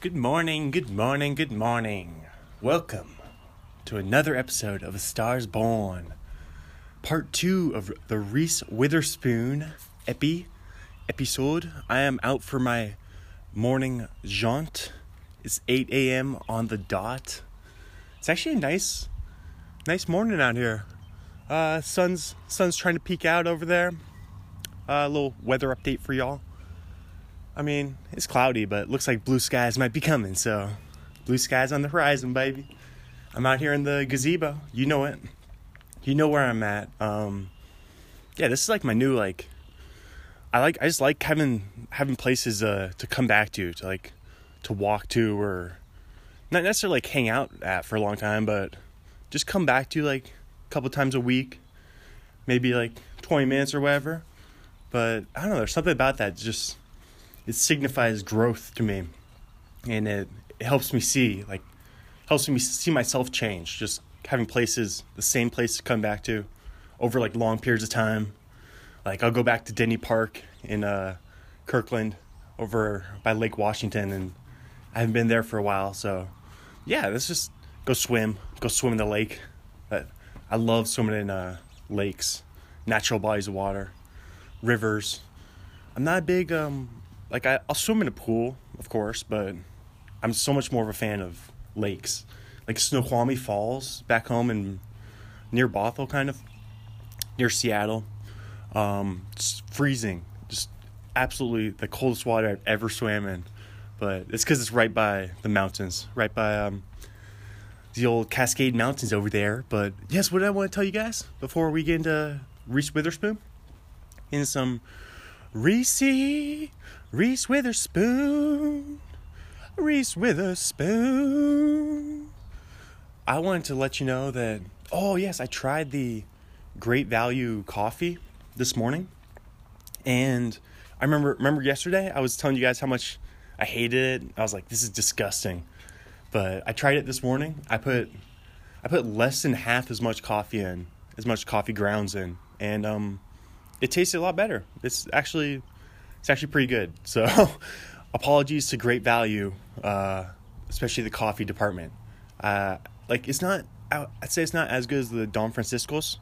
Good morning, good morning, good morning. Welcome to another episode of A Stars Born. Part two of the Reese Witherspoon epi episode. I am out for my morning jaunt. It's 8 a.m. on the dot. It's actually a nice nice morning out here. Uh sun's sun's trying to peek out over there. A uh, little weather update for y'all. I mean, it's cloudy, but looks like blue skies might be coming. So, blue skies on the horizon, baby. I'm out here in the gazebo. You know it. You know where I'm at. Um, yeah, this is like my new like. I like. I just like having having places uh, to come back to, to like, to walk to, or not necessarily like hang out at for a long time, but just come back to like a couple times a week, maybe like 20 minutes or whatever. But I don't know. There's something about that just it signifies growth to me. And it, it helps me see like helps me see myself change just having places the same place to come back to over like long periods of time. Like i'll go back to denny park in uh, kirkland over by lake washington and i haven't been there for a while so yeah let's just go swim go swim in the lake. But i love swimming in uh, lakes natural bodies of water rivers. I'm not a big um, like I, I'll swim in a pool, of course, but I'm so much more of a fan of lakes, like Snoqualmie Falls back home in near Bothell, kind of near Seattle. Um, it's freezing, just absolutely the coldest water I've ever swam in. But it's because it's right by the mountains, right by um, the old Cascade Mountains over there. But yes, what I want to tell you guys before we get into Reese Witherspoon, in some Reese Reese Witherspoon. Reese Witherspoon. I wanted to let you know that, oh, yes, I tried the Great Value coffee this morning. And I remember remember yesterday I was telling you guys how much I hated it. I was like, this is disgusting. But I tried it this morning. I put I put less than half as much coffee in, as much coffee grounds in, and um, it tasted a lot better. It's actually it's actually pretty good. So, apologies to Great Value, uh, especially the coffee department. Uh, like it's not. I'd say it's not as good as the Don Francisco's,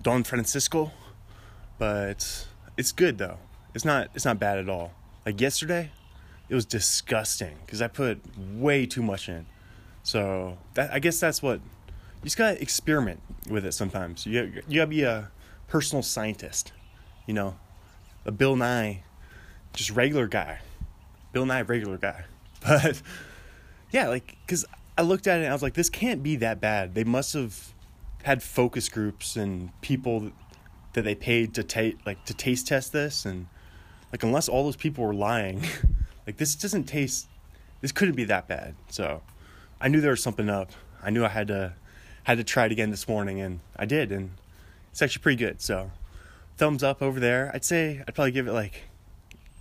Don Francisco, but it's good though. It's not. It's not bad at all. Like yesterday, it was disgusting because I put way too much in. So that I guess that's what you just gotta experiment with it sometimes. You you gotta be a personal scientist, you know, a Bill Nye just regular guy. Bill Nye, regular guy. But yeah, like, because I looked at it and I was like, this can't be that bad. They must have had focus groups and people that they paid to take, like, to taste test this. And, like, unless all those people were lying, like, this doesn't taste, this couldn't be that bad. So I knew there was something up. I knew I had to, had to try it again this morning and I did. And it's actually pretty good. So thumbs up over there. I'd say I'd probably give it like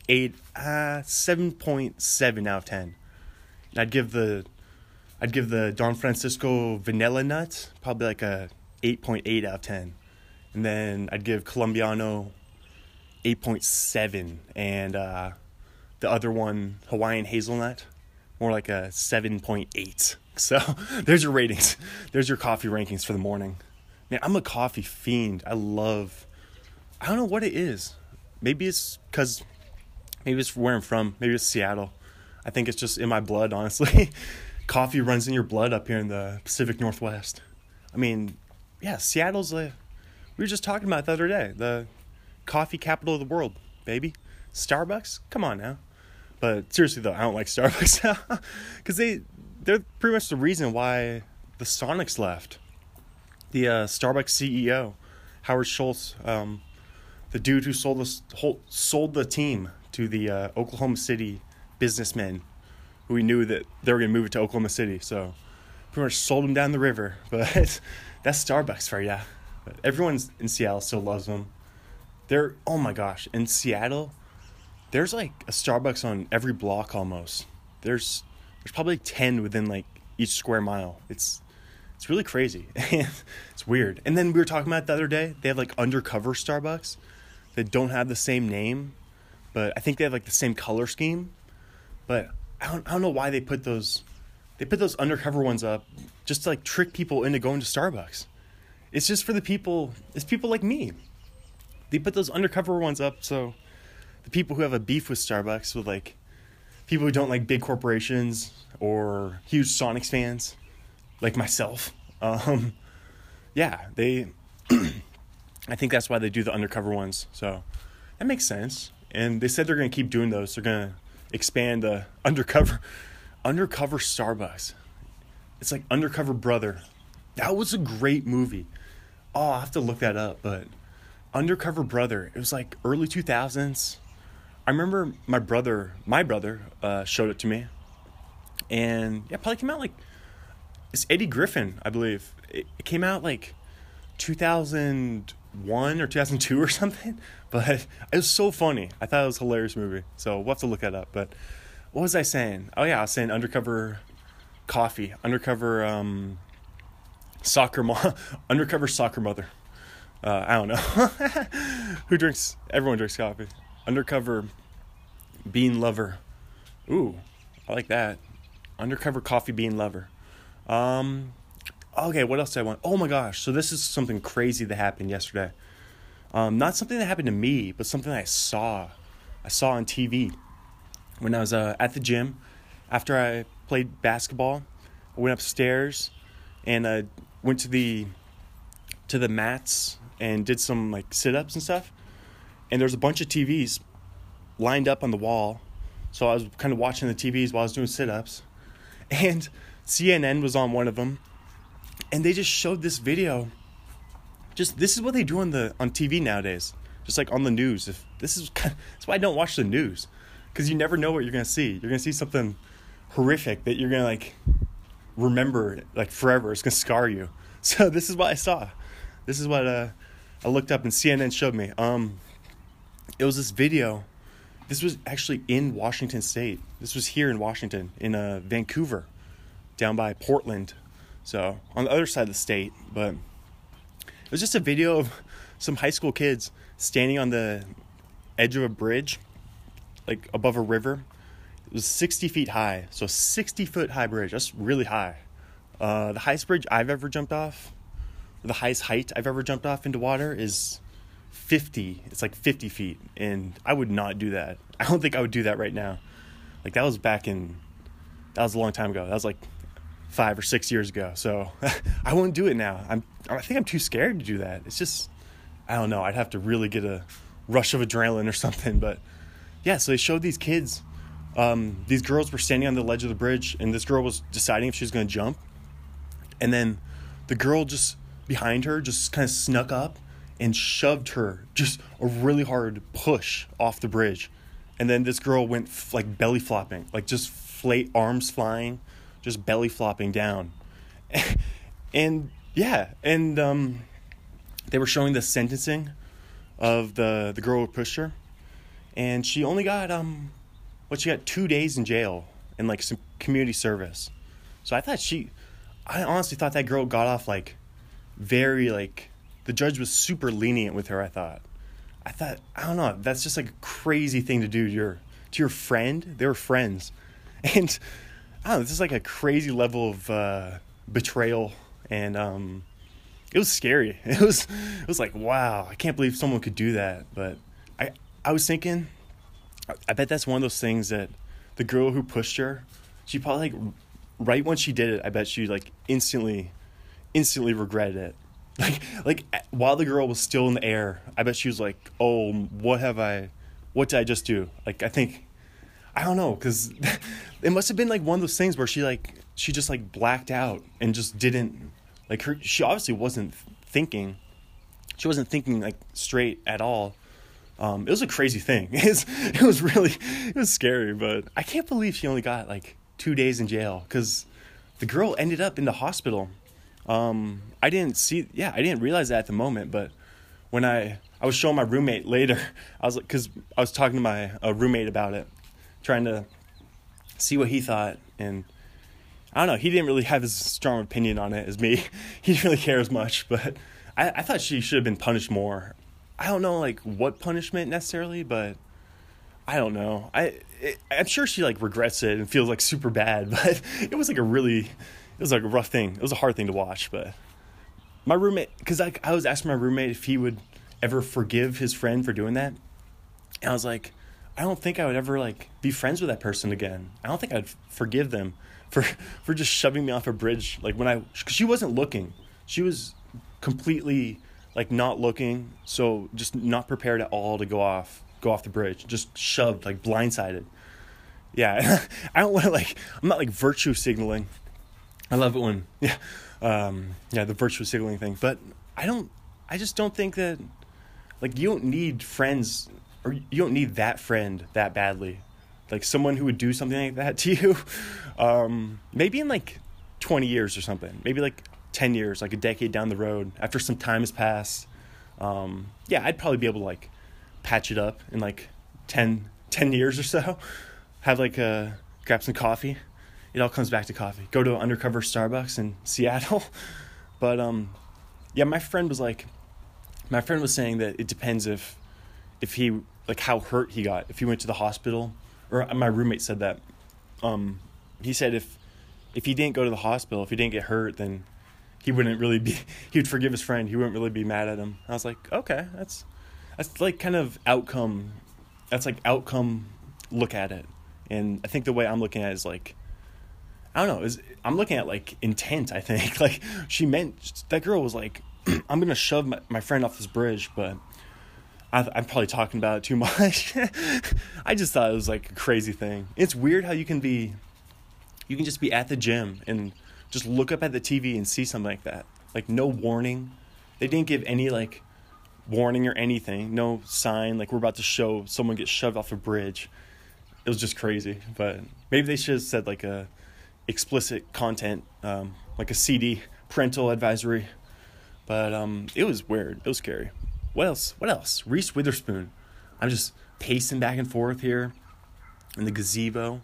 eight, uh, seven point seven out of ten. And I'd give the, I'd give the Don Francisco Vanilla Nut probably like a eight point eight out of ten, and then I'd give Colombiano eight point seven, and uh, the other one Hawaiian Hazelnut more like a seven point eight. So there's your ratings. There's your coffee rankings for the morning. Man, I'm a coffee fiend. I love. I don't know what it is. Maybe it's because Maybe it's where I'm from. Maybe it's Seattle. I think it's just in my blood, honestly. Coffee runs in your blood up here in the Pacific Northwest. I mean, yeah, Seattle's a. We were just talking about the other day. The coffee capital of the world, baby. Starbucks? Come on now. But seriously though, I don't like Starbucks because they they're pretty much the reason why the Sonics left. The uh, Starbucks CEO, Howard Schultz, um, the dude who sold the sold the team to the uh, Oklahoma City businessmen who we knew that they were going to move it to Oklahoma City. So pretty much sold them down the river. But that's Starbucks for you. But everyone in Seattle still loves them. They're, oh my gosh, in Seattle, there's like a Starbucks on every block almost. There's there's probably like 10 within like each square mile. It's it's really crazy. it's weird. And then we were talking about the other day, they have like undercover Starbucks that don't have the same name but I think they have like the same color scheme. But I don't, I don't know why they put those they put those undercover ones up just to like trick people into going to Starbucks. It's just for the people. It's people like me. They put those undercover ones up so the people who have a beef with Starbucks with like people who don't like big corporations or huge Sonics fans like myself. Um, yeah, they. I think that's why they do the undercover ones. So that makes sense. And they said they're going to keep doing those. They're going to expand the undercover undercover Starbucks. It's like Undercover Brother. That was a great movie. Oh, I have to look that up, but Undercover Brother. It was like early 2000s. I remember my brother, my brother, uh, showed it to me, and yeah, probably came out like it's Eddie Griffin, I believe. It, it came out like 2001 or 2002 or something, but it was so funny. I thought it was a hilarious movie, so we'll have to look that up. But what was I saying? Oh yeah, I was saying undercover coffee, undercover um, soccer mom, undercover soccer mother. Uh, I don't know who drinks. Everyone drinks coffee undercover bean lover. Ooh, I like that. Undercover coffee bean lover. Um, okay, what else do I want? Oh my gosh! So this is something crazy that happened yesterday. Um, not something that happened to me, but something I saw. I saw on TV when I was uh, at the gym after I played basketball. I went upstairs and uh, went to the to the mats and did some like sit ups and stuff and there's a bunch of TVs lined up on the wall. So I was kind of watching the TVs while I was doing sit ups. And CNN was on one of them. And they just showed this video. Just this is what they do on the on TV nowadays. Just like on the news. If this is that's why I don't watch the news. Because you never know what you're gonna see. You're gonna see something horrific that you're gonna like remember like forever. It's gonna scar you. So this is what I saw. This is what uh, I looked up and CNN showed me. Um, it was this video. This was actually in Washington State. This was here in Washington, in uh, Vancouver, down by Portland. So on the other side of the state, but was just a video of some high school kids standing on the edge of a bridge, like above a river. It was 60 feet high, so 60 foot high bridge. That's really high. Uh, the highest bridge I've ever jumped off, the highest height I've ever jumped off into water is 50 it's like 50 feet and i would not do that i don't think i would do that right now like that was back in that was a long time ago that was like five or six years ago. So i won't do it now. I'm i think i'm too scared to do that. It's just i don't know. I'd have to really get a rush of adrenaline or something. But yeah so they showed these kids um, these girls were standing on the ledge of the bridge and this girl was deciding if she was going to jump. And then the girl just behind her just kind of snuck up and shoved her just a really hard push off the bridge. And then this girl went f- like belly flopping, like just flate arms flying, just belly flopping down. and yeah, and um, they were showing the sentencing of the the girl who pushed her, and she only got um, what she got two days in jail and like some community service. So I thought she, I honestly thought that girl got off like very like the judge was super lenient with her. I thought, I thought, I don't know, that's just like a crazy thing to do to your to your friend. They were friends, and I don't know, this is like a crazy level of uh, betrayal, and um, it was scary. It was it was like wow, I can't believe someone could do that. But I I was thinking, I bet that's one of those things that the girl who pushed her, she probably like right when she did it, I bet she like instantly instantly regretted it like like while the girl was still in the air i bet she was like oh what have i what did i just do like i think i don't know because it must have been like one of those things where she like she just like blacked out and just didn't like her she obviously wasn't thinking. She wasn't thinking like straight at all. Um, it was a crazy thing. It was, it was really it was scary but i can't believe she only got like two days in jail because the girl ended up in the hospital. Um, I didn't see, yeah, I didn't realize that at the moment, but when I I was showing my roommate later, I was like, because I was talking to my uh, roommate about it, trying to see what he thought, and I don't know, he didn't really have as strong opinion on it as me. he didn't really care as much, but I, I thought she should have been punished more. I don't know like what punishment necessarily, but I don't know. I it, I'm sure she like regrets it and feels like super bad, but it was like a really it was like a rough thing. It was a hard thing to watch, but my roommate because like I was asking my roommate if he would ever forgive his friend for doing that, and I was like, I don't think I would ever like be friends with that person again. I don't think I'd forgive them for for just shoving me off a bridge like when I cause she wasn't looking. She was completely like not looking, so just not prepared at all to go off go off the bridge, just shoved like blindsided. Yeah, I don't want to like I'm not like virtue signaling. I love it when yeah, um, yeah the virtue signaling thing, but I don't. I just don't think that like you don't need friends or you don't need that friend that badly. Like someone who would do something like that to you. Um, maybe in like 20 years or something. Maybe like 10 years like a decade down the road after some time has passed. Um, yeah i'd probably be able to like patch it up in like 10, 10 years or so. Have like a uh, grab some coffee. It all comes back to coffee. Go to an undercover starbucks in seattle. But um yeah my friend was like my friend was saying that it depends if if he like how hurt he got if he went to the hospital. Or my roommate said that um he said if if he didn't go to the hospital if he didn't get hurt then he wouldn't really be he would forgive his friend. He wouldn't really be mad at him. I was like okay that's that's like kind of outcome that's like outcome look at it. And i think the way i'm looking at it is like i don't know is i'm looking at like intent i think. Like she meant that girl was like i'm gonna shove my, my friend off this bridge but I, i'm probably talking about it too much i just thought it was like a crazy thing it's weird how you can be you can just be at the gym and just look up at the tv and see something like that like no warning they didn't give any like warning or anything, no sign like we're about to show someone get shoved off a bridge. It was just crazy, but maybe they should have said like a explicit content, um, like a CD parental advisory. But um, it was weird. It was scary. What else? What else? Reese Witherspoon. I'm just pacing back and forth here in the gazebo.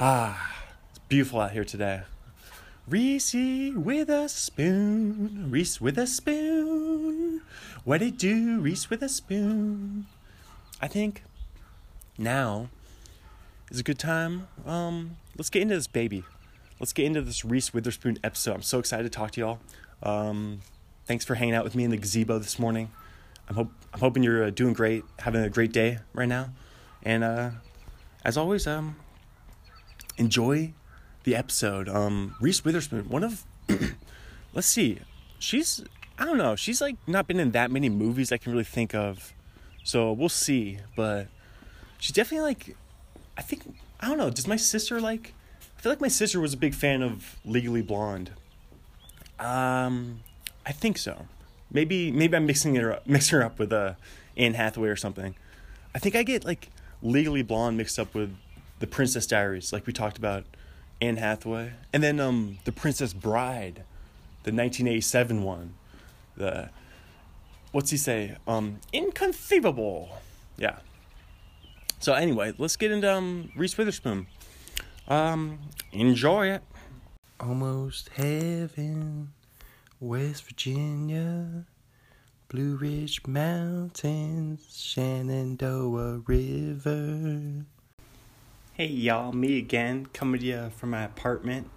Ah, it's beautiful out here today. Reese with a spoon, Reese with a spoon. What it do, Reese with a spoon? I think now is a good time. Um, let's get into this baby. Let's get into this Reese Witherspoon episode. I'm so excited to talk to y'all. Um, thanks for hanging out with me in the gazebo this morning. I'm hope I'm hoping you're uh, doing great, having a great day right now, and uh, as always, um, enjoy the episode. Um, Reese Witherspoon, one of, let's see, she's I don't know, she's like not been in that many movies I can really think of, so we'll see. But she's definitely like, I think I don't know. Does my sister like? I feel like my sister was a big fan of Legally Blonde. Um, I think so. Maybe maybe I'm mixing her up, mixing her up with uh, Anne Hathaway or something. I think I get like Legally Blonde mixed up with the Princess Diaries, like we talked about Anne Hathaway, and then um, the Princess Bride, the 1987 one. The what's he say? Um, inconceivable. Yeah. So anyway, let's get into um, Reese Witherspoon. Um, enjoy it. Almost heaven, West Virginia, Blue Ridge Mountains, Shenandoah River. Hey y'all, me again, coming to you from my apartment.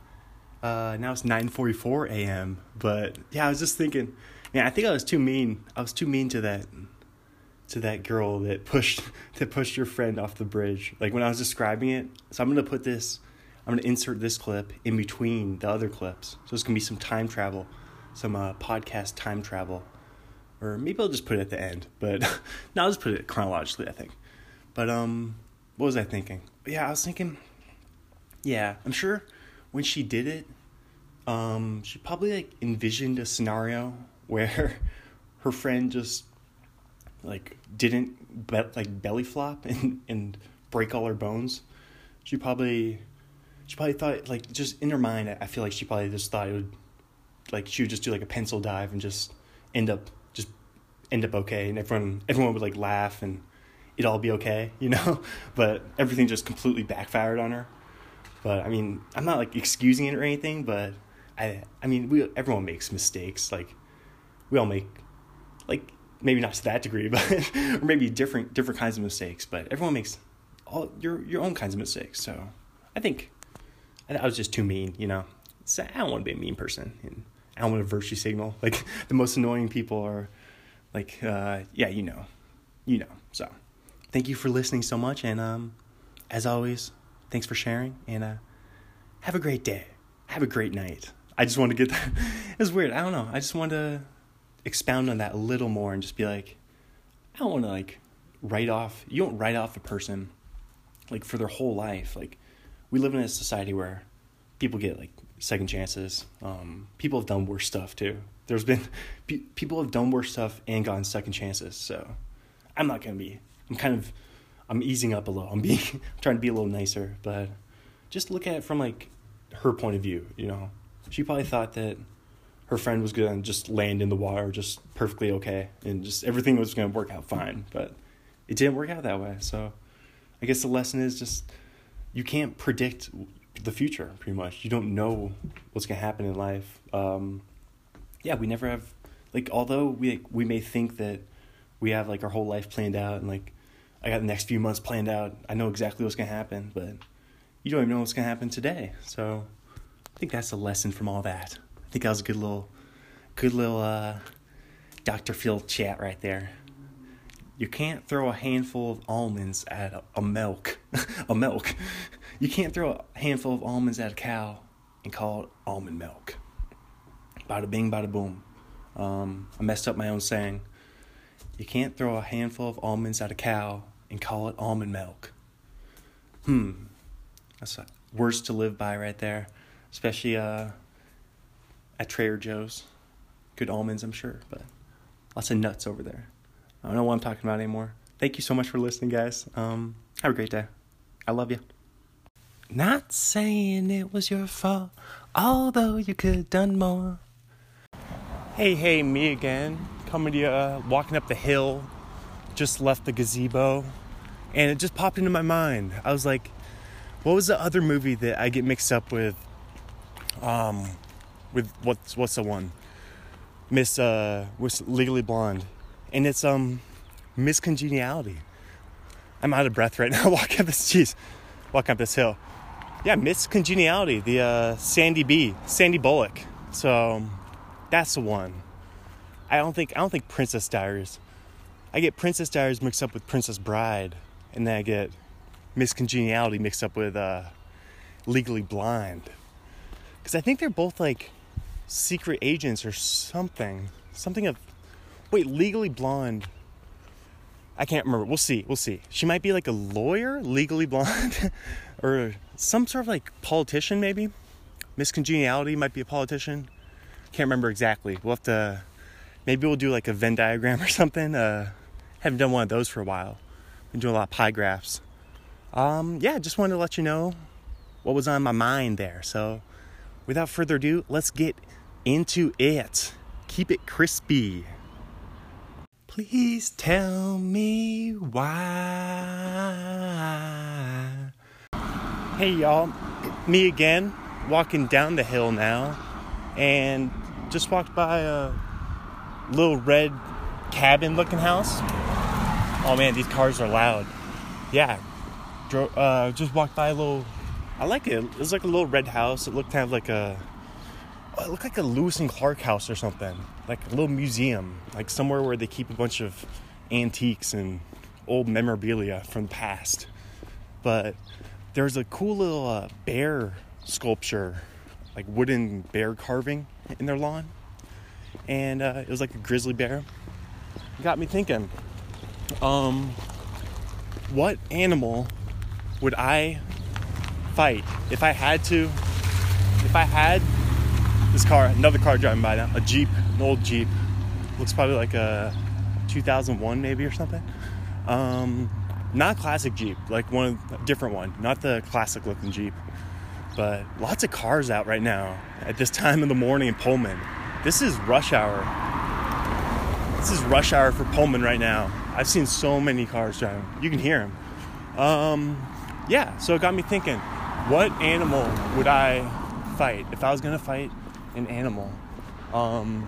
Uh, now it's 9:44 a.m. But yeah, I was just thinking, man, I think I was too mean. I was too mean to that to that girl that pushed that pushed your friend off the bridge. Like when I was describing it. So I'm gonna put this. I'm gonna insert this clip in between the other clips. So it's gonna be some time travel, some uh, podcast time travel, or maybe I'll just put it at the end. But now I'll just put it chronologically. I think. But um, what was I thinking? yeah, I was thinking, yeah, I'm sure when she did it, um, she probably like envisioned a scenario where her friend just like didn't be- like belly flop and and break all her bones. She probably she probably thought like just in her mind, I feel like she probably just thought it would like she would just do like a pencil dive and just end up just end up okay, and everyone everyone would like laugh and it'd all be okay, you know? But everything just completely backfired on her. But I mean, I'm not like excusing it or anything, but I I mean, we everyone makes mistakes. Like we all make like maybe not to that degree, but or maybe different different kinds of mistakes, but everyone makes all your your own kinds of mistakes. So I think I was just too mean, you know. So I don't want to be a mean person. And I want to virtue signal. Like the most annoying people are like uh, yeah, you know. You know. So thank you for listening so much and um as always, thanks for sharing and uh have a great day. Have a great night. I just want to get that. it's weird. I don't know. I just want to expound on that a little more and just be like, I don't want to like write off. You don't write off a person like for their whole life. Like we live in a society where people get like second chances. Um, people have done worse stuff too. There's been pe- people have done worse stuff and gotten second chances. So I'm not gonna be. I'm kind of I'm easing up a little. I'm being I'm trying to be a little nicer, but just look at it from like her point of view. You know, she probably thought that her friend was gonna just land in the water just perfectly okay, and just everything was gonna work out fine. But it didn't work out that way. So I guess the lesson is just you can't predict the future pretty much. You don't know what's gonna happen in life. Um, yeah, we never have like although we we may think that we have like our whole life planned out and like I got the next few months planned out. I know exactly what's gonna happen, but you don't even know what's gonna happen today. So I think that's a lesson from all that. I think that was a good little, good little uh, Dr. Phil chat right there. You can't throw a handful of almonds at a, a milk, a milk. You can't throw a handful of almonds at a cow and call it almond milk. Bada bing, bada boom. Um, I messed up my own saying. You can't throw a handful of almonds at a cow and call it almond milk. Hmm. That's words to live by right there, especially uh, at Trader Joe's. Good almonds, I'm sure, but lots of nuts over there. I don't know what I'm talking about anymore. Thank you so much for listening, guys. Um, have a great day. I love you. Not saying it was your fault, although you could have done more. Hey, hey, me again. Coming to you, uh, walking up the hill. Just left the gazebo, and it just popped into my mind. I was like, what was the other movie that I get mixed up with? Um, with what's what's the one? Miss uh, was Legally Blonde, and it's um, Miss Congeniality. I'm out of breath right now. walking up this, jeez, walking up this hill yeah, Miss Congeniality, the uh, Sandy B, Sandy Bullock. So um, that's the one. I don't think I don't think Princess Diaries. I get Princess Diaries mixed up with Princess Bride, and then I get Miss Congeniality mixed up with uh, Legally Blind. Because I think they're both like secret agents or something. Something of. Wait, Legally Blonde. I can't remember. We'll see. We'll see. She might be like a lawyer, legally blonde, or some sort of like politician, maybe. Miss Congeniality might be a politician. Can't remember exactly. We'll have to. Maybe we'll do like a Venn diagram or something. Uh, haven't done one of those for a while. Been doing a lot of pie graphs. Um, yeah, just wanted to let you know what was on my mind there. So, without further ado, let's get into it. Keep it crispy. Please tell me why. Hey y'all, me again, walking down the hill now, and just walked by a little red cabin looking house. Oh man, these cars are loud. Yeah, Dro- uh, just walked by a little. I like it. It was like a little red house. It looked kind of like a. It looked like a Lewis and Clark house or something, like a little museum, like somewhere where they keep a bunch of antiques and old memorabilia from the past. But there's a cool little uh, bear sculpture, like wooden bear carving in their lawn. And uh, it was like a grizzly bear. Got me thinking, um, what animal would I fight if I had to? If I had this car, another car driving by now, a Jeep, an old Jeep, looks probably like a 2001 maybe or something. Um, not classic Jeep, like one different one, not the classic looking Jeep. But lots of cars out right now at this time of the morning in Pullman. This is rush hour. This is rush hour for Pullman right now. I've seen so many cars driving. You can hear them. Um, yeah, so it got me thinking, what animal would I fight if I was gonna fight an animal? Um,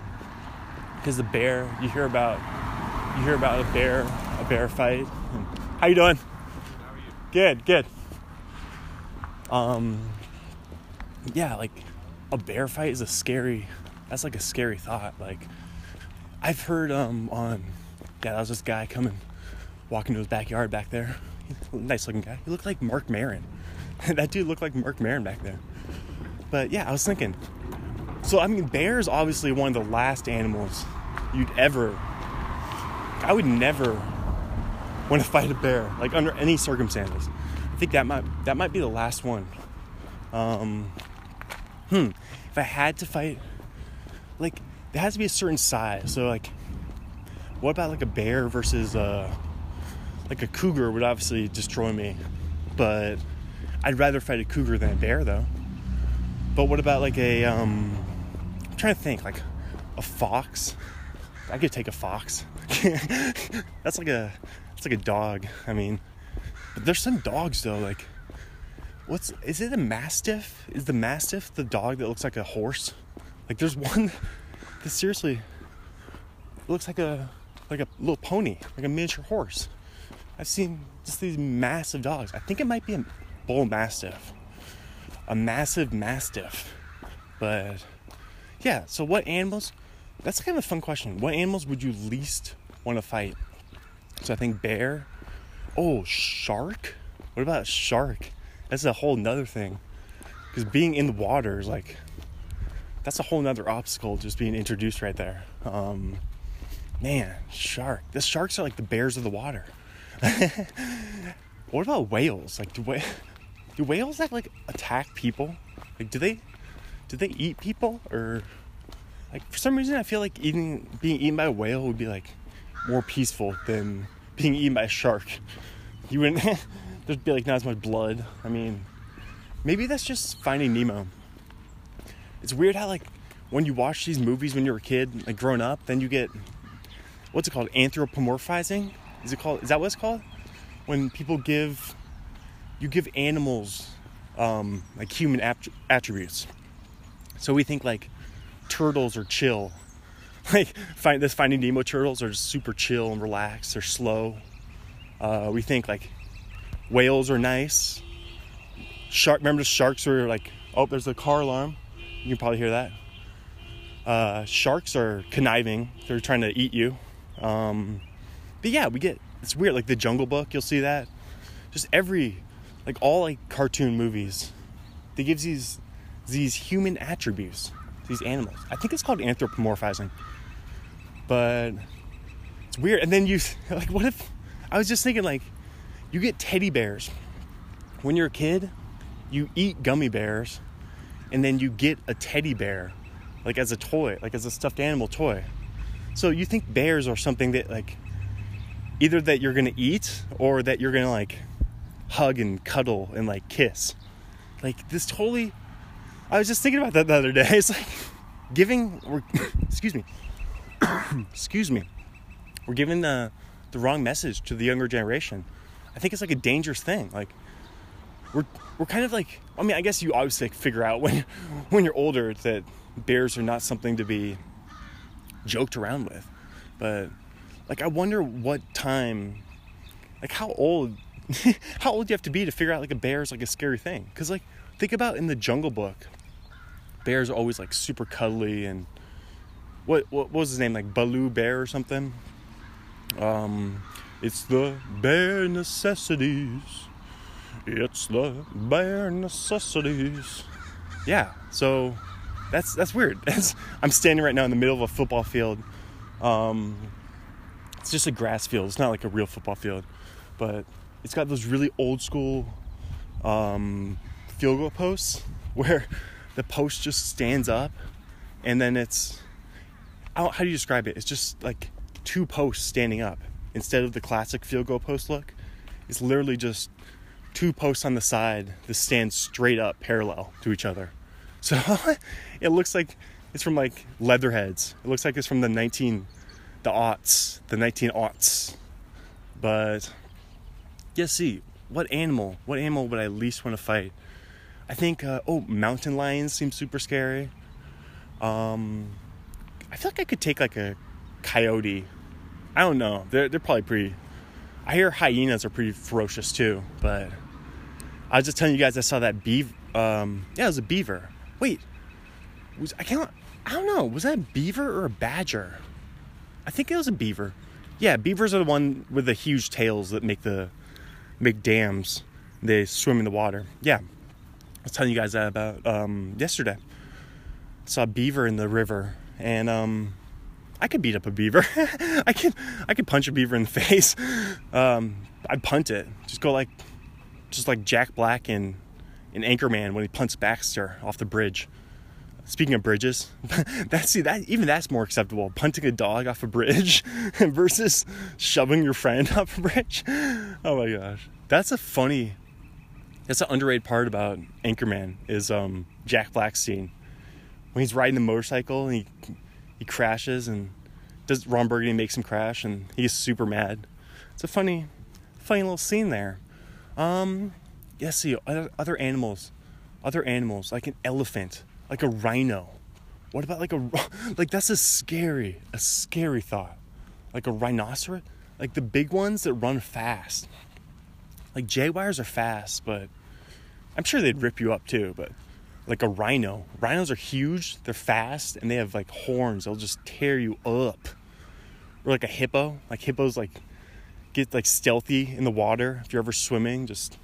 because the bear, you hear about, you hear about a bear, a bear fight. How you doing? How are you? Good, good. Um, yeah, like a bear fight is a scary. That's like a scary thought. Like I've heard um on yeah, that was this guy coming, walking to his backyard back there. Nice looking guy. He looked like Mark Maron. that dude looked like Mark Maron back there. But yeah, I was thinking. So I mean, bears obviously one of the last animals you'd ever. I would never want to fight a bear, like under any circumstances. I think that might that might be the last one. Um, hmm. If I had to fight, like, there has to be a certain size. So like, what about like a bear versus uh, like a cougar would obviously destroy me, but I'd rather fight a cougar than a bear though. But what about like a um, I'm trying to think like a fox. I could take a fox. that's like a that's like a dog. I mean, but there's some dogs though. Like, what's is it a mastiff? Is the mastiff the dog that looks like a horse? Like, there's one that seriously looks like a like a little pony, like a miniature horse. I've seen just these massive dogs. I think it might be a bull mastiff, a massive mastiff. But yeah, so what animals? That's kind of a fun question. What animals would you least want to fight? So I think bear. Oh, shark? What about shark? That's a whole nother thing. Because being in the water is like, that's a whole nother obstacle just being introduced right there. Um, man, shark. The sharks are like the bears of the water. what about whales? Like, do, wh- do whales that like attack people? Like, do they do they eat people or like for some reason I feel like eating being eaten by a whale would be like more peaceful than being eaten by a shark. You wouldn't there'd be like not as much blood. I mean, maybe that's just Finding Nemo. It's weird how like when you watch these movies when you're a kid, like growing up, then you get what's it called? Anthropomorphizing? Is it called? Is that what it's called? When people give you give animals um, like human attributes. So we think like turtles are chill. Like find this Finding Nemo turtles are just super chill and relaxed. They're slow. Uh, we think like whales are nice. Shark. Remember sharks are like, oh, there's a car alarm. You can probably hear that. Uh, sharks are conniving. They're trying to eat you. Um, but yeah, we get it's weird. Like the Jungle Book, you'll see that. Just every, like all like cartoon movies, they gives these these human attributes these animals. I think it's called anthropomorphizing. But it's weird. And then you like what if I was just thinking like you get teddy bears. When you're a kid, you eat gummy bears and then you get a teddy bear like as a toy, like as a stuffed animal toy. So you think bears are something that like either that you're to eat or that you're to like hug and cuddle and like kiss. Like this totally I was just thinking about that the other day. It's like giving, we're, excuse me, excuse me, we're giving the, the wrong message to the younger generation. I think it's like a dangerous thing. Like, we're, we're kind of like, I mean, I guess you obviously figure out when, when you're older that bears are not something to be joked around with. But, like, I wonder what time, like, how old, how old you have to be to figure out like a bear is like a scary thing? Because, like, think about in the Jungle Book, bears are always like super cuddly and what what, was his name like Baloo Bear or something? Um, it's the bare necessities. It's the bare necessities. Yeah, so that's that's weird. That's, I'm standing right now in the middle of a football field. Um, it's just a grass field. It's not like a real football field, but it's got those really old school um, field goal posts where the post just stands up and then it's how do you describe it? It's just like two posts standing up instead of the classic field goal post look. It's literally just two posts on the side that stand straight up parallel to each other. So it looks like it's from like Leatherheads. It looks like it's from the 19 the aughts, the 19 aughts. But yeah, see, what animal, what animal would I least want to fight? I think uh, oh mountain lions seem super scary. Um, I feel like I could take like a coyote. I don't know. They're they're probably pretty. I hear hyenas are pretty ferocious too, but I was just telling you guys I saw that beaver. Um, yeah, it was a beaver. Wait, was I can't. I don't know. Was that a beaver or a badger? I think it was a beaver. Yeah, beavers are the one with the huge tails that make the make dams. They swim in the water. Yeah, was telling you guys that about um, yesterday. I saw a beaver in the river, and um, I could beat up a beaver. I could I could punch a beaver in the face. Um, I'd punt it. Just go like just like Jack Black in in Anchorman when he punts Baxter off the bridge. Speaking of bridges, that's see that even that's more acceptable. Punting a dog off a bridge versus shoving your friend off a bridge. Oh my gosh, that's a funny. That's an underrated part about Anchorman is um, Jack Black's scene when he's riding the motorcycle and he he crashes and does Ron Burgundy makes him crash and he's super mad. It's a funny, funny little scene there. Um, yeah, see other, other animals, other animals like an elephant, like a rhino. What about like a like that's a scary, a scary thought. Like a rhinoceros, like the big ones that run fast. Like jaguars are fast, but I'm sure they'd rip you up too. But like a rhino. Rhinos are huge, they're fast, and they have like horns. They'll just tear you up. Or like a hippo. Like hippos like get like stealthy in the water if you're ever swimming. Just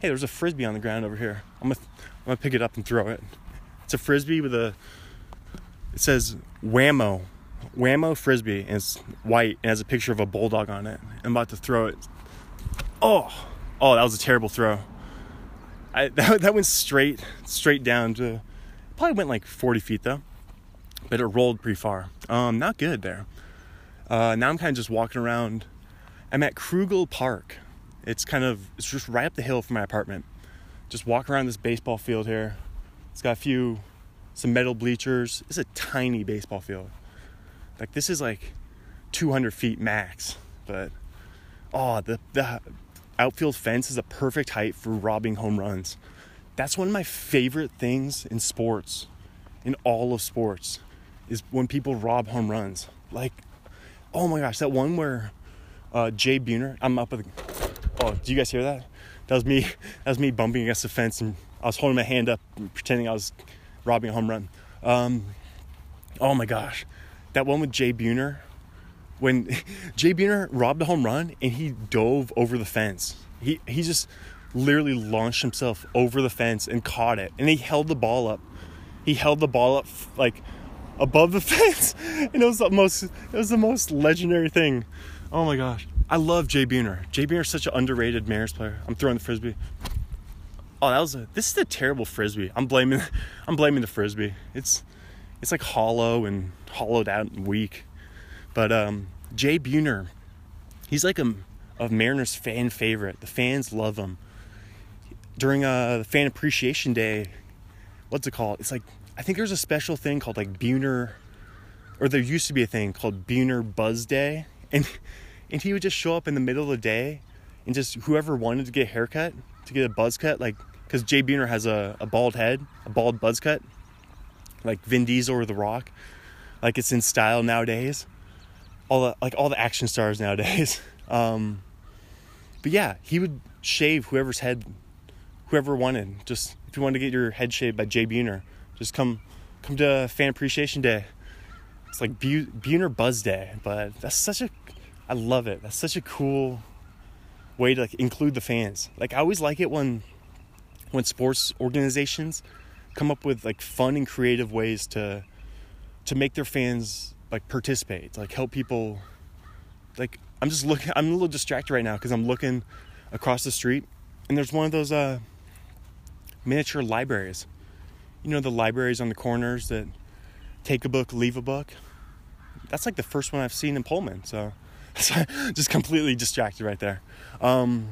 hey, there's a frisbee on the ground over here. I'm gonna I'm gonna pick it up and throw it. It's a frisbee with a it says Wham-O. Wham-O frisbee and it's white and has a picture of a bulldog on it. I'm about to throw it. Oh, oh, that was a terrible throw. I, that, that went straight straight down to probably went like 40 feet though, but it rolled pretty far. Um, not good there. Uh, now I'm kind of just walking around. I'm at Kruegel Park. It's kind of it's just right up the hill from my apartment. Just walk around this baseball field here. It's got a few some metal bleachers. It's a tiny baseball field. Like this is like 200 feet max, but oh the the outfield fence is a perfect height for robbing home runs. That's one of my favorite things in sports, in all of sports, is when people rob home runs. Like, oh my gosh, that one where uh, Jay Buhner, I'm up at the, oh, do you guys hear that? That was me, that was me bumping against the fence and I was holding my hand up pretending I was robbing a home run. Um, oh my gosh, that one with Jay Buhner, when Jay Buhner robbed a home run and he dove over the fence. He he just literally launched himself over the fence and caught it. And he held the ball up. He held the ball up like above the fence. And it was the most it was the most legendary thing. Oh my gosh. I love Jay Buhner. Jay Buhner is such an underrated Mariners player. I'm throwing the frisbee. Oh, that was a this is a terrible frisbee. I'm blaming I'm blaming the frisbee. It's it's like hollow and hollowed out and weak. But um, Jay Buhner, he's like a, a Mariners fan favorite. The fans love him. During uh, the Fan Appreciation Day, what's it called? It's like I think there's a special thing called like Buhner, or there used to be a thing called Buhner Buzz Day, and and he would just show up in the middle of the day, and just whoever wanted to get a haircut to get a buzz cut, like because Jay Buhner has a, a bald head, a bald buzz cut, like Vin Diesel or The Rock, like it's in style nowadays all the like all the action stars nowadays. Um, but yeah, he would shave whoever's head, whoever wanted. Just if you wanted to get your head shaved by Jay Buhner, just come come to Fan Appreciation Day. It's like Bu- Buhner Buzz Day, but that's such a I love it. That's such a cool way to like include the fans. Like I always like it when when sports organizations come up with like fun and creative ways to to make their fans like participate, like help people. Like I'm just looking, I'm a little distracted right now because I'm looking across the street, and there's one of those uh, miniature libraries. You know the libraries on the corners that take a book, leave a book. That's like the first one I've seen in Pullman, so, just completely distracted right there. Um,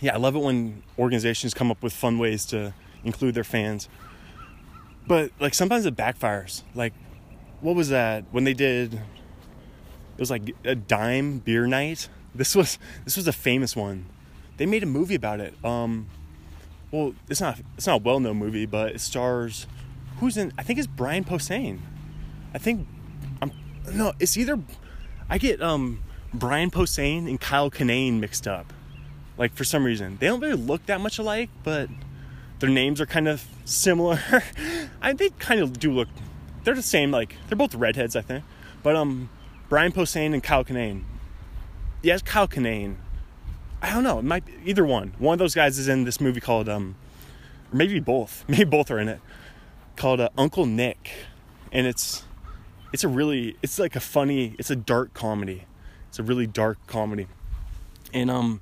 yeah, I love it when organizations come up with fun ways to include their fans. But like sometimes it backfires. Like what was that when they did? It was like a dime beer night. This was this was a famous one. They made a movie about it. Um, well, it's not it's not a well known movie, but it stars who's in. I think it's Brian Posehn. I think I'm no. It's either I get um Brian Posehn and Kyle Kinane mixed up. Like for some reason, they don't really look that much alike, but their names are kind of similar. I they kind of do look. They're the same. Like they're both redheads, I think. But um, Brian Posehn and Kyle Kinane. Yes, Kyle Kinane. I don't know. It might be either one. One of those guys is in this movie called um, or maybe both. Maybe both are in it. Called uh, Uncle Nick, and it's it's a really it's like a funny. It's a dark comedy. It's a really dark comedy, and um,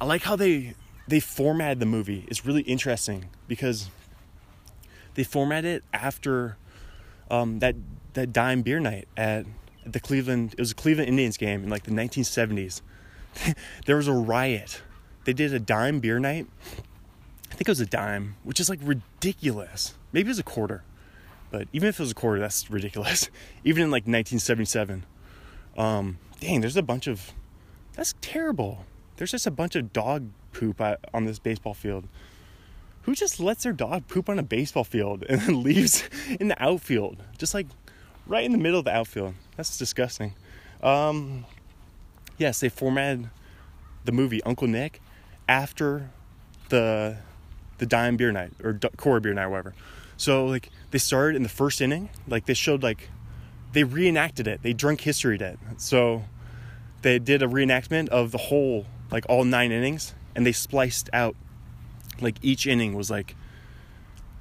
I like how they they formatted the movie. It's really interesting because they formatted it after um, that that dime beer night at the Cleveland. It was a Cleveland Indians game in like the 1970s. there was a riot. They did a dime beer night. I think it was a dime, which is like ridiculous. Maybe it was a quarter, but even if it was a quarter, that's ridiculous. even in like 1977. Um, dang, there's a bunch of. That's terrible. There's just a bunch of dog poop on this baseball field. Who just lets their dog poop on a baseball field and then leaves in the outfield? Just like right in the middle of the outfield. That's disgusting. Um, yes, they formatted the movie Uncle Nick after the the dime beer night or core beer night or whatever. So like they started in the first inning, like they showed like they reenacted it. They drunk history it. So they did a reenactment of the whole like all nine innings and they spliced out like each inning was like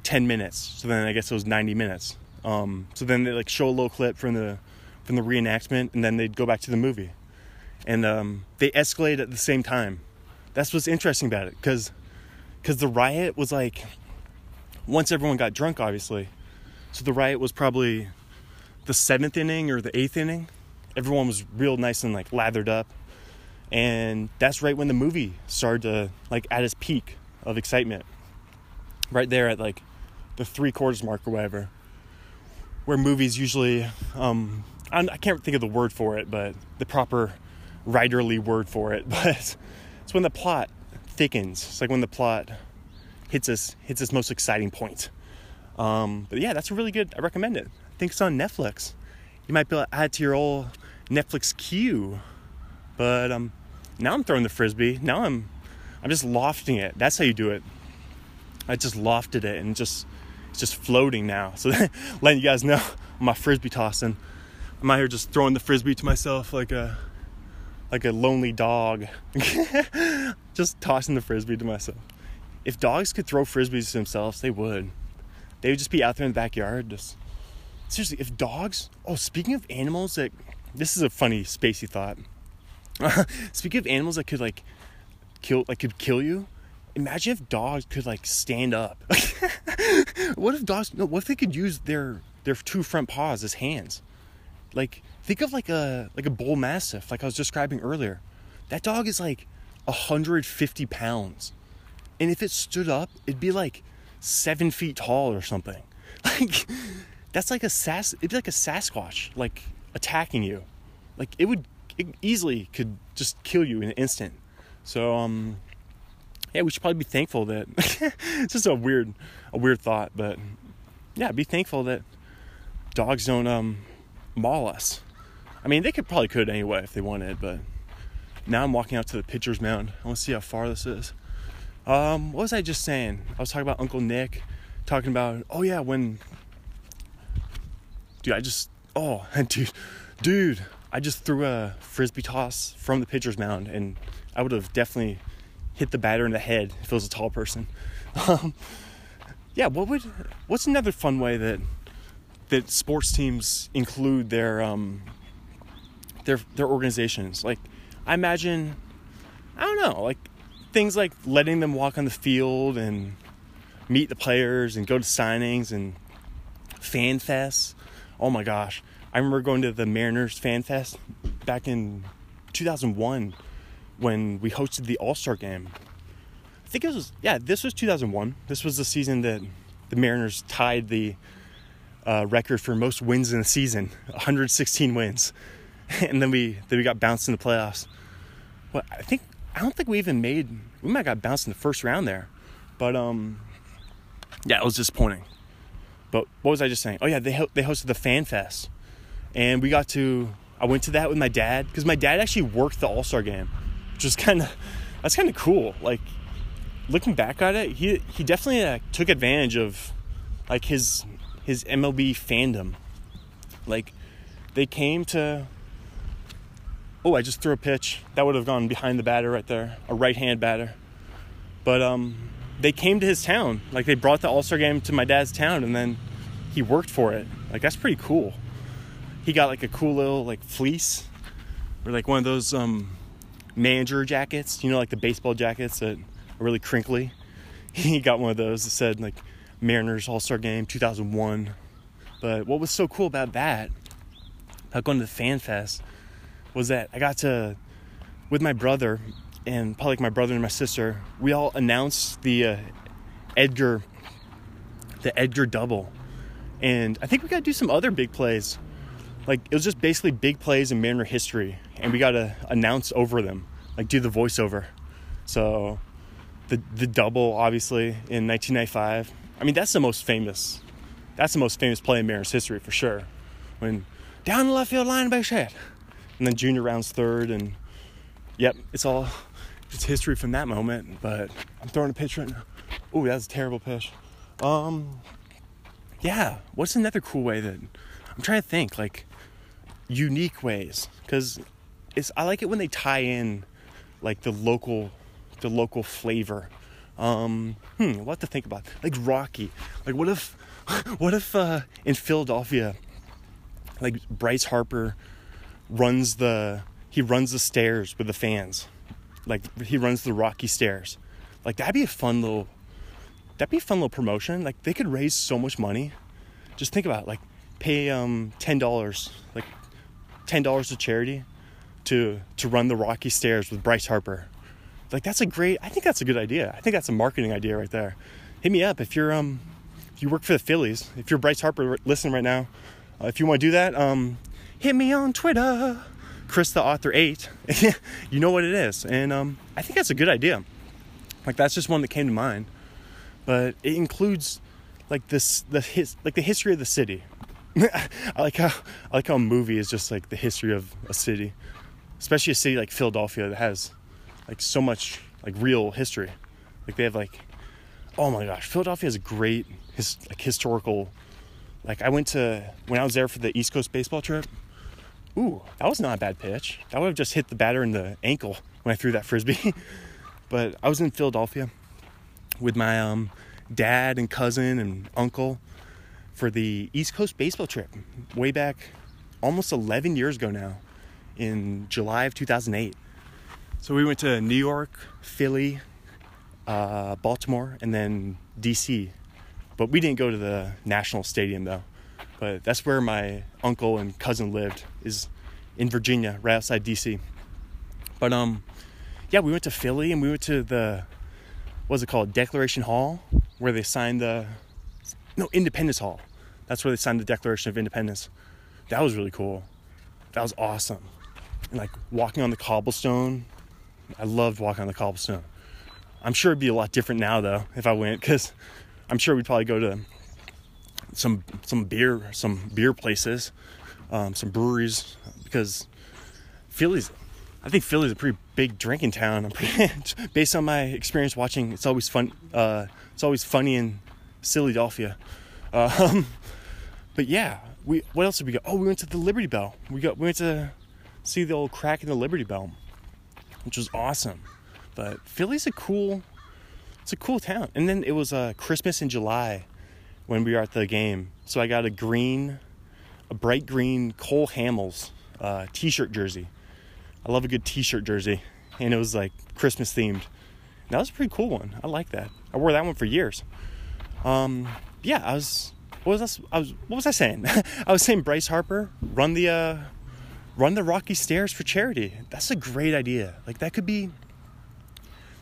10 minutes. So then I guess it was 90 minutes. Um, so then they like show a little clip from the from the reenactment and then they'd go back to the movie. And um, they escalate at the same time. That's what's interesting about it cuz cuz the riot was like once everyone got drunk obviously. So the riot was probably the 7th inning or the 8th inning. Everyone was real nice and like lathered up and that's right when the movie started to like at its peak of excitement right there at like the three quarters mark or whatever where movies usually um, I can't think of the word for it but the proper writerly word for it but it's when the plot thickens. It's like when the plot hits us hits its most exciting point. Um, but yeah that's really good. I recommend it. I think it's on netflix. You might be able to add to your old netflix queue. But um, now I'm throwing the frisbee. Now I'm I'm just lofting it. That's how you do it. I just lofted it and just it's just floating now. So letting you guys know my frisbee tossing. I'm out here just throwing the frisbee to myself like a like a lonely dog. just tossing the frisbee to myself. If dogs could throw frisbees to themselves, they would. They would just be out there in the backyard just seriously if dogs oh speaking of animals that this is a funny spacey thought Speaking of animals that could like kill, like could kill you. Imagine if dogs could like stand up. what if dogs? No, what if they could use their their two front paws as hands? Like think of like a like a bull mastiff, like I was describing earlier. That dog is like 150 pounds, and if it stood up, it'd be like seven feet tall or something. Like that's like a sas. It'd be like a Sasquatch, like attacking you. Like it would it easily could just kill you in an instant. So um, yeah, we should probably be thankful that it's just a weird a weird thought, but yeah, be thankful that dogs don't um, maul us. I mean, they could probably could anyway if they wanted, but now I'm walking out to the pitcher's mound. I want to see how far this is. Um, what was I just saying? I was talking about Uncle Nick, talking about oh yeah when, dude, I just oh and dude, dude, I just threw a frisbee toss from the pitcher's mound, and I would have definitely hit the batter in the head if it was a tall person. Um, yeah, what would what's another fun way that that sports teams include their um, their their organizations? Like, I imagine, I don't know, like things like letting them walk on the field and meet the players and go to signings and fan fests. Oh my gosh, I remember going to the Mariners Fan Fest back in 2001 when we hosted the All Star game. I think it was, yeah, this was 2001. This was the season that the Mariners tied the uh, record for most wins in a season 116 wins. and then we then we got bounced in the playoffs. Well, I think I don't think we even made we might have got bounced in the first round there, but um, yeah, it was disappointing. But what was I just saying? Oh yeah, they ho- they hosted the Fan Fest, and we got to I went to that with my dad because my dad actually worked the All Star game, is kind of that's kind of cool. Like looking back at it, he he definitely uh, took advantage of like his his MLB fandom. Like they came to. Oh, I just threw a pitch that would have gone behind the batter right there, a right hand batter. But um, they came to his town. Like they brought the All Star game to my dad's town, and then he worked for it. Like that's pretty cool. He got like a cool little like fleece, or like one of those um, manager jackets. You know, like the baseball jackets that are really crinkly. He got one of those that said like Mariners All Star Game 2001. But what was so cool about that, about going to the Fan Fest, was that I got to, with my brother, and probably like my brother and my sister, we all announced the uh, Edgar, the Edgar double, and I think we got to do some other big plays. Like it was just basically big plays in Mariner history, and we got to announce over them, like do the voiceover. So, the the double obviously in 1995. I mean that's the most famous. That's the most famous play in Mariners history for sure. When down the left field line base hit, and then Junior rounds third, and yep, it's all it's history from that moment, but I'm throwing a pitch right now. Oh, that's a terrible pitch. Um, yeah, what's another cool way that I'm trying to think like unique ways because it's I like it when they tie in like the local the local flavor. Um, hmm, what to think about? Like Rocky. Like what if what if uh, in Philadelphia, like Bryce Harper runs the he runs the stairs with the fans like he runs the rocky stairs like that'd be a fun little that'd be a fun little promotion like they could raise so much money just think about it, like pay um $10 like $10 to charity to to run the rocky stairs with bryce harper like that's a great i think that's a good idea i think that's a marketing idea right there hit me up if you're um if you work for the phillies if you're bryce harper listening right now uh, if you want to do that um hit me on twitter Chris the Author 8, you know what it is. And um, I think that's a good idea. Like that's just one that came to mind. But it includes like this the his like the history of the city. I like how I like how a movie is just like the history of a city. Especially a city like Philadelphia that has like so much like real history. Like they have like oh my gosh, Philadelphia has a great his like historical like I went to when I was there for the East Coast baseball trip ooh, that was not a bad pitch. That would have just hit the batter in the ankle when I threw that frisbee. but I was in Philadelphia with my um, dad and cousin and uncle for the East Coast baseball trip way back almost 11 years ago now in July of 2008. So we went to New York, Philly, uh, Baltimore, and then DC. But we didn't go to the National Stadium though but that's where my uncle and cousin lived is in Virginia, right outside DC. But um, yeah, we went to Philly and we went to the what's it called, Declaration Hall, where they signed the no Independence Hall. That's where they signed the Declaration of Independence. That was really cool. That was awesome. And like walking on the cobblestone, I loved walking on the cobblestone. I'm sure it'd be a lot different now though if I went because I'm sure we'd probably go to some some beer some beer places, um, some breweries because Philly's. I think Philly's a pretty big drinking town. Pretty, based on my experience watching, it's always fun. Uh, it's always funny in Philadelphia. Um, but yeah, we what else did we go? Oh, we went to the Liberty Bell. We got we went to see the old crack in the Liberty Bell, which was awesome. But Philly's a cool, it's a cool town. And then it was uh, Christmas in July, when we were at the game. So I got a green, a bright green Cole Hamels uh, t-shirt jersey. I love a good t-shirt jersey, and it was like Christmas themed. That was a pretty cool one. I like that. I wore that one for years. Um, yeah, I was. What was I, was? What was I saying? I was saying Bryce Harper run the uh, run the Rocky Stairs for charity. That's a great idea. Like that could be.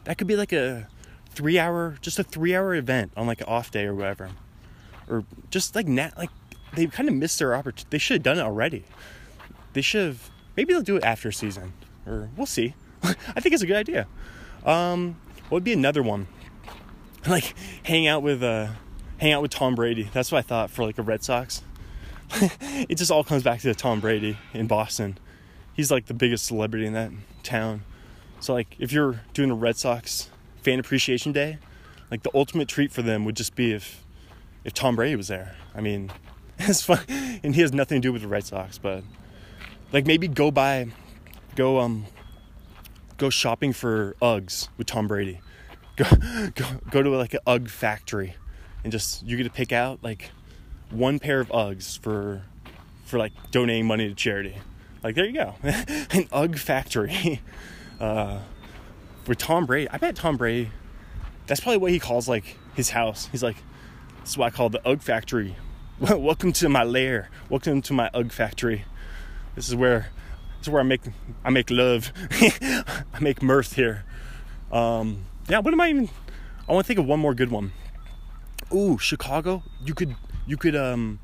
That could be like a three hour, just a three hour event on like an off day or whatever or just like nat like they kind of missed their opportunity. They should have done it already. They should have. Maybe they'll do it after season, or we'll see. I think it's a good idea. Um, what would be another one? Like hang out with uh, hang out with Tom Brady. That's what I thought for like a Red Sox. it just all comes back to Tom Brady in Boston. he's like the biggest celebrity in that town. So like if you're doing a Red Sox fan appreciation day, like the ultimate treat for them would just be if if Tom Brady was there. I mean, it's fun, and he has nothing to do with the Red Sox, but like maybe go buy, go um, go shopping for Uggs with Tom Brady. Go go go to like an UGG factory, and just you get to pick out like one pair of Uggs for for like donating money to charity. Like there you go, an UGG factory. Uh, with Tom Brady, I bet Tom Brady. That's probably what he calls like his house. He's like, this is what I call the UGG factory. Welcome to my lair. Welcome to my UGG factory. This is where this is where I make I make love. I make mirth here. Um, yeah, what am I even I want to think of one more good one. Ooh, Chicago. You could you could um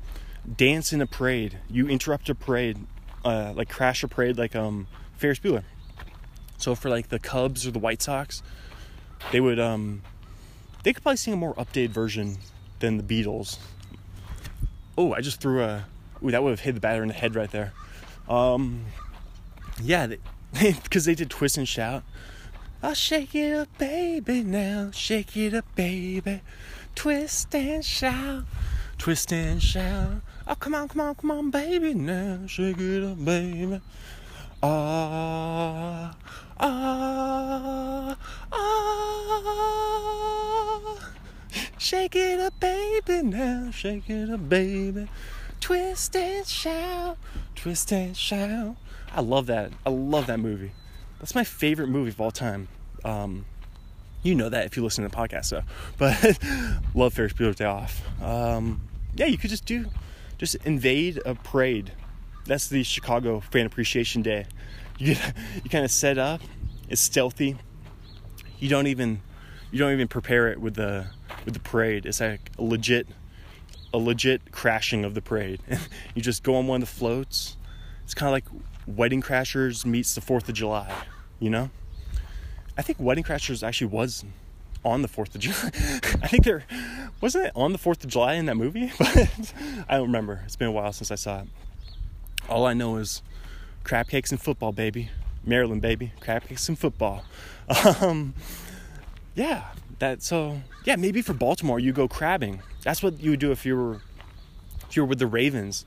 dance in a parade. You interrupt a parade, uh, like crash a parade like um Ferris Bueller. So for like the Cubs or the White Sox, they would um they could probably sing a more updated version than the Beatles. Oh, I just threw a ooh that would have hit the batter in the head right there. Um, yeah, because they, they did twist and shout. I'll shake it up, baby, now. Shake it up, baby. Twist and shout. Twist and shout. Oh, come on, come on, come on, baby, now. Shake it up, baby. Ah, ah, ah. Shake it up, baby, now. Shake it up, baby. Twist and shout. Twist and shout. I love that. I love that movie. That's my favorite movie of all time. Um, you know that if you listen to the podcast, so. But love Ferris Bueller's Day Off. Um, yeah, you could just do, just invade a parade. That's the Chicago Fan Appreciation Day. You get, you kind of set up. It's stealthy. You don't even, you don't even prepare it with the with the parade. It's like a legit, a legit crashing of the parade. you just go on one of the floats. It's kind of like Wedding Crashers meets the Fourth of July. You know. I think Wedding Crashers actually was on the Fourth of July. I think there wasn't it on the Fourth of July in that movie, but I don't remember. It's been a while since I saw it. All I know is crab cakes and football, baby. Maryland, baby. Crab cakes and football. Um, yeah, that so yeah. Maybe for Baltimore, you go crabbing. That's what you would do if you were if you were with the Ravens,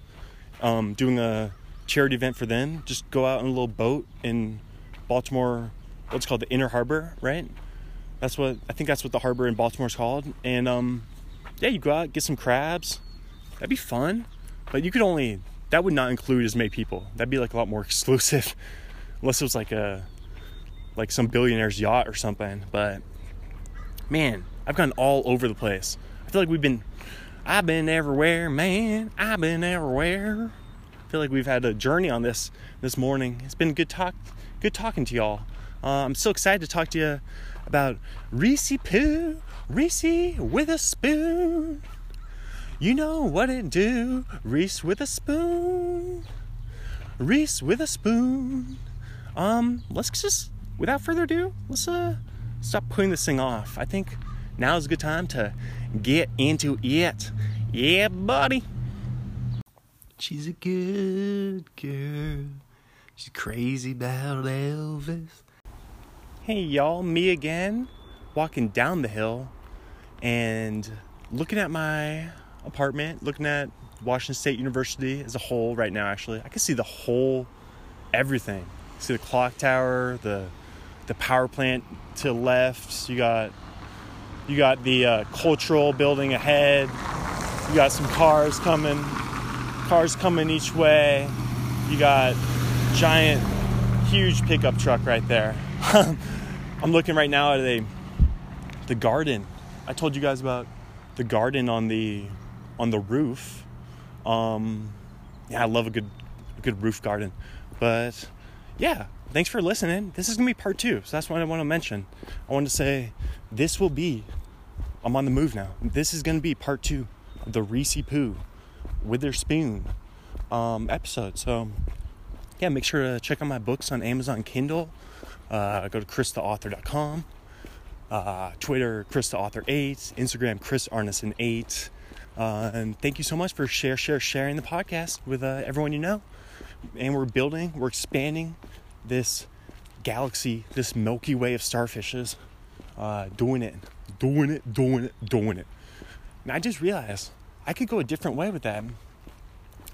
um, doing a charity event for them. Just go out in a little boat in Baltimore what's called the Inner Harbor, right? That's what I think. That's what the harbor in Baltimore is called. And um, yeah, you go out get some crabs. That'd be fun, but you could only that would not include as many people. That'd be like a lot more exclusive, unless it was like a like some billionaire's yacht or something. But man, I've gone all over the place. I feel like we've been, I've been everywhere, man. I've been everywhere. Feel like we've had a journey on this this morning. It's been good talk, good talking to y'all. Uh, I'm so excited to talk to you about Reese Poo, Reese with a spoon. You know what it do, Reese with a spoon. Reese with a spoon. Um, let's just, without further ado, let's uh stop putting this thing off. I think now is a good time to get into it. Yeah, buddy. She's a good girl. She's crazy about Elvis. Hey y'all, me again, walking down the hill and looking at my apartment, looking at Washington State University as a whole right now actually. I can see the whole everything. See the clock tower, the the power plant to the left. You got you got the uh, cultural building ahead. You got some cars coming, cars coming each way. You got giant, huge pickup truck right there. I'm looking right now at a the garden. I told you guys about the garden on the on the roof. Um, yeah, I love a good a good roof garden. But yeah, thanks for listening. This is gonna be part two, so that's what I want to mention. I want to say this will be. I'm on the move now. This is gonna be part two of the Reese Poo with their spoon um, episode. So yeah, make sure to check out my books on Amazon Kindle. Uh, go to christheauthor.com. Uh, Twitter, Chris the Author 8. Instagram, Chris Arneson 8. Uh, and thank you so much for share, share, sharing the podcast with uh, everyone you know. and we're building, we're expanding this galaxy, this Milky Way of starfishes, uh, doing it, doing it, doing it, doing it. And I just realized I could go a different way with that.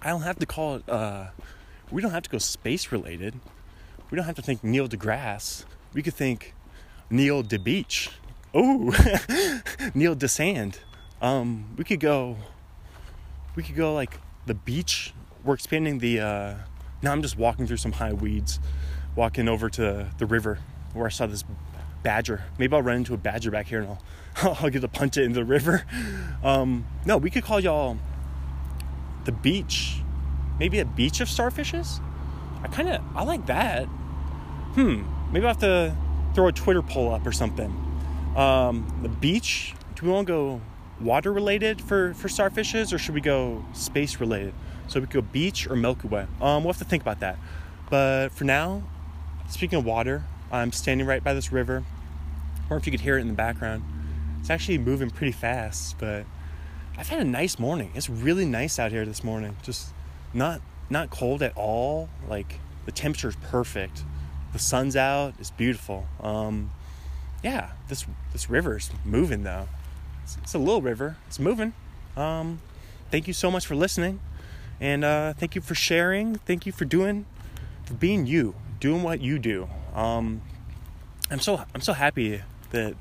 I don't have to call it, uh, we don't have to go space related. We don't have to think Neil deGrasse. We could think Neil DeBeach. Oh, Neil DeSand. Um, we could go, we could go like the beach. We're expanding the, uh, now I'm just walking through some high weeds, walking over to the river where I saw this badger. Maybe I'll run into a badger back here and I'll, I'll get to punt it into the river. Um, no, we could call y'all the beach. Maybe a beach of starfishes? I kind of, I like that. Hmm, maybe I'll have to throw a Twitter poll up or something. Um, the beach, do we want to go water related for, for starfishes or should we go space related? So we could go beach or Milky Way. Um, we'll have to think about that. But for now, speaking of water, I'm standing right by this river. Or if you could hear it in the background, it's actually moving pretty fast. But I've had a nice morning. It's really nice out here this morning. Just not not cold at all. Like the temperature is perfect. The sun's out. It's beautiful. Um, yeah, this this river's moving though. It's, it's, a little river. It's moving. Um, thank you so much for listening, and uh, thank you for sharing. Thank you for doing, for being you, doing what you do. Um, I'm so I'm so happy that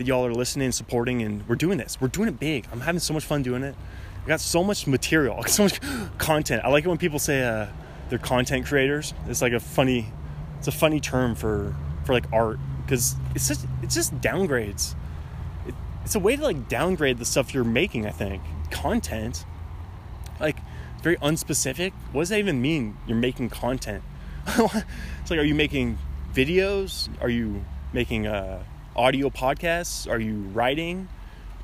that y'all are listening and supporting, and we're doing this. We're doing it big. I'm having so much fun doing it. I got so much material, so much content. I like it when people say uh, they're content creators. It's like a funny, it's a funny term for for like art because it's just it's just downgrades. It, it's a way to like downgrade the stuff you're making. I think content, like very unspecific. What does that even mean? You're making content. it's like, are you making videos? Are you making uh, audio podcasts? Are you writing?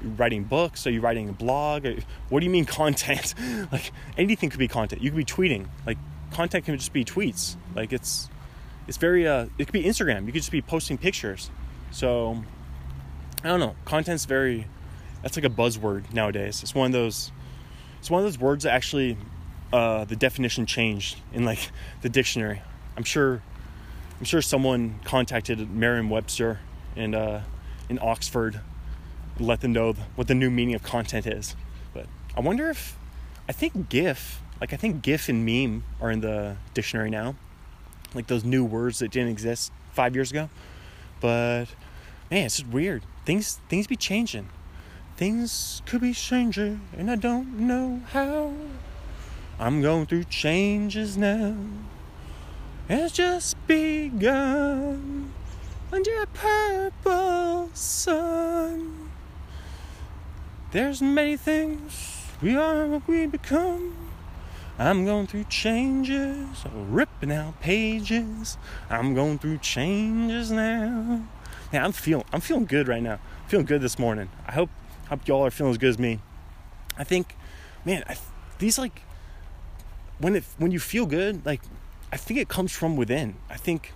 Writing books? Are you writing a blog? What do you mean content? like anything could be content. You could be tweeting. Like content can just be tweets. Like it's it's very uh it could be Instagram. You could just be posting pictures. So I don't know. Content's very that's like a buzzword nowadays. It's one of those it's one of those words that actually uh, the definition changed in like the dictionary. I'm sure I'm sure someone contacted Merriam-Webster and uh, in Oxford, let them know what the new meaning of content is. But I wonder if I think GIF, like I think GIF and meme are in the dictionary now, like those new words that didn't exist five years ago. But man, it's just weird. Things things be changing. Things could be changing, and I don't know how. I'm going through changes now It's just begun under a purple sun. There's many things we are what we become. I'm going through changes, ripping out pages. I'm going through changes now. Yeah, I'm feeling I'm feeling good right now. I'm feeling good this morning. I hope hope y'all are feeling as good as me. I think, man, I, these like when it when you feel good, like I think it comes from within. I think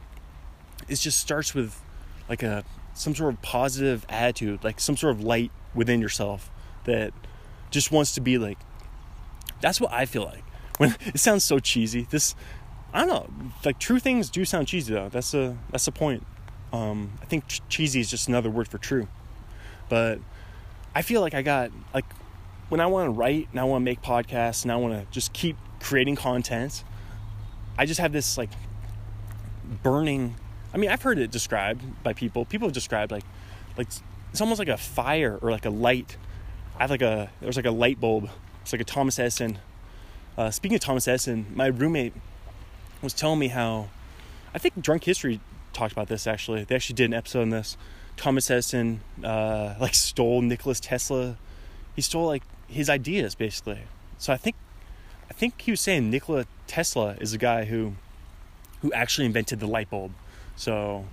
it just starts with like a some sort of positive attitude, like some sort of light within yourself that just wants to be like that's what I feel like. When it sounds so cheesy. This I don't know, like true things do sound cheesy though. That's a that's the point. Um, I think ch- cheesy is just another word for true. But I feel like I got like when I want to write and I want to make podcasts and I want to just keep creating content I just have this like burning. I mean, I've heard it described by people. People have described like like it's almost like a fire or like a light. I have like a there's like a light bulb. It's like a Thomas Edison. Uh, speaking of Thomas Edison, my roommate was telling me how I think Drunk History talked about this actually. They actually did an episode on this. Thomas Edison uh, like stole Nicholas Tesla. He stole like his ideas basically. So I think I think he was saying Nikola Tesla is a guy who who actually invented the light bulb. So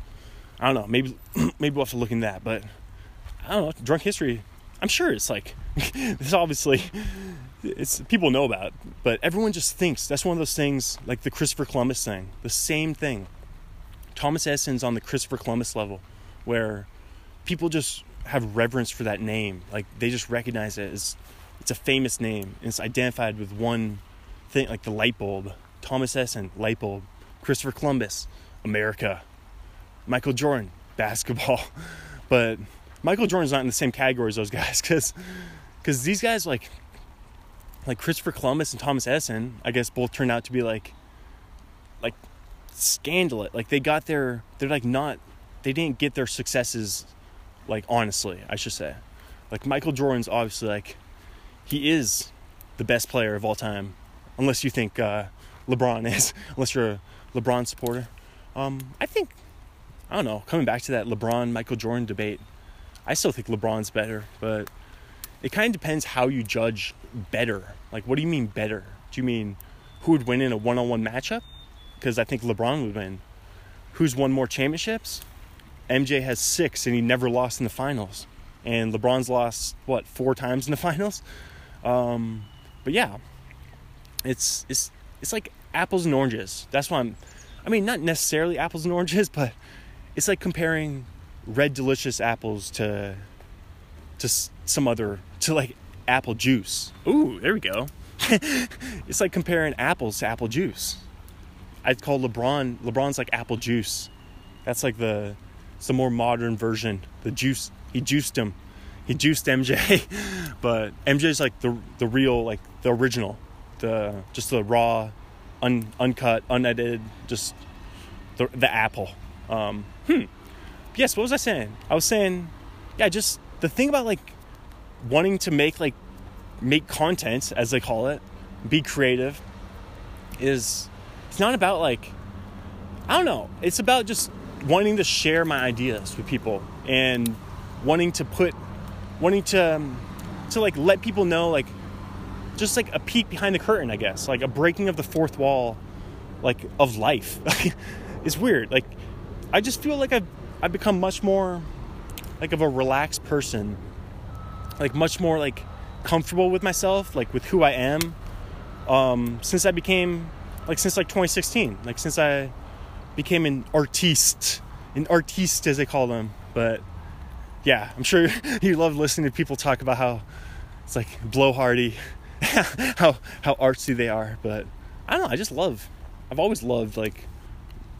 I don't know. Maybe maybe we'll have to look into that. But I don't know. Drunk history. I'm sure it's like this. Obviously, it's people know about, but everyone just thinks that's one of those things like the Christopher Columbus thing. The same thing. Thomas Edison's on the Christopher Columbus level, where people just have reverence for that name. Like they just recognize it as it's a famous name and it's identified with one thing, like the light bulb, Thomas Edison, light bulb. Christopher Columbus, America. Michael Jordan, basketball. But Michael Jordan's not in the same category as those guys because because these guys like like Christopher Columbus and Thomas Edison, I guess both turned out to be like like scandalous. Like they got their they're like not they didn't get their successes like honestly, I should say. Like Michael Jordan's obviously like he is the best player of all time, unless you think uh, LeBron is, unless you're a LeBron supporter. Um, I think I don't know. Coming back to that LeBron Michael Jordan debate, I still think LeBron's better, but it kind of depends how you judge better. Like, what do you mean better? Do you mean who would win in a one-on-one matchup? Because I think LeBron would win. Who's won more championships? MJ has six, and he never lost in the finals. And LeBron's lost what four times in the finals. Um, but yeah, it's it's it's like apples and oranges. That's why I'm. I mean, not necessarily apples and oranges, but it's like comparing red delicious apples to to some other to like apple juice. Ooh, there we go. it's like comparing apples to apple juice. I'd call LeBron LeBron's like apple juice. That's like the it's the more modern version. The juice he juiced him. He juiced MJ. but MJ's like the the real like the original. The just the raw un, uncut, unedited just the the apple. Um, hmm. Yes, what was I saying? I was saying yeah, just the thing about like wanting to make like make content as they call it, be creative is it's not about like I don't know. It's about just wanting to share my ideas with people and wanting to put wanting to um, to like let people know like just like a peek behind the curtain, I guess, like a breaking of the fourth wall like of life. it's weird. Like I just feel like I've I've become much more like of a relaxed person. Like much more like comfortable with myself, like with who I am. Um, since I became like since like 2016, like since I became an artiste, an artiste as they call them. But yeah, I'm sure you love listening to people talk about how it's like blowhardy, how how artsy they are. But I don't know. I just love. I've always loved like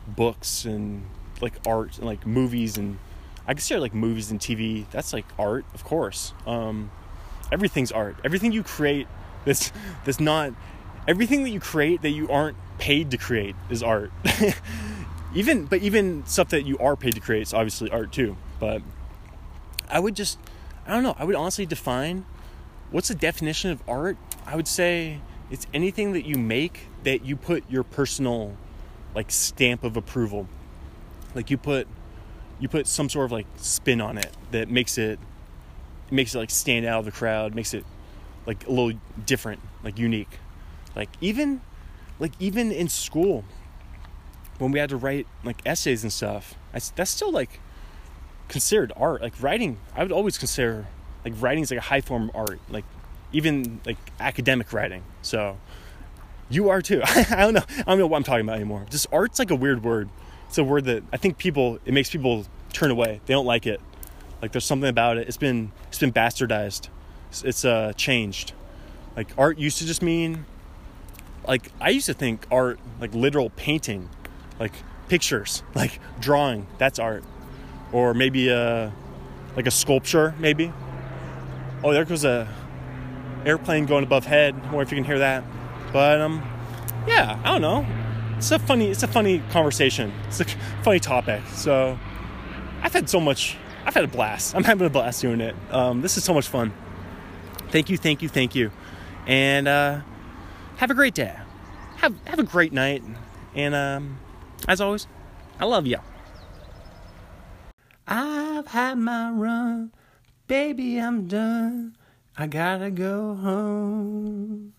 books and like art and like movies and I consider like movies and TV. That's like art, of course. Um, everything's art. Everything you create that's that's not everything that you create that you aren't paid to create is art. even but even stuff that you are paid to create is obviously art too. But I would just I don't know, I would honestly define what's the definition of art? I would say it's anything that you make that you put your personal like stamp of approval. Like you put you put some sort of like spin on it that makes it makes it like stand out of the crowd, makes it like a little different, like unique. Like even like even in school when we had to write like essays and stuff, I, that's still like considered art. Like writing, I would always consider like writing is like a high form of art. Like even like academic writing. So you are too. I don't know. I don't know what I'm talking about anymore. Just art's like a weird word. It's a word that I think people it makes people turn away. They don't like it. Like there's something about it. It's been it's been bastardized. It's, it's uh changed. Like art used to just mean like I used to think art like literal painting, like pictures, like drawing. That's art. Or maybe a like a sculpture maybe. Oh, there goes a airplane going above head. Wonder if you can hear that. But um yeah, I don't know. It's a funny it's a funny conversation. It's a funny topic. So I've had so much I've had a blast. I'm having a blast doing it. Um, this is so much fun. Thank you, thank you, thank you. And uh, have a great day. Have have a great night. And um, as always, I love you. I've had my run, baby. I'm done. I gotta go home.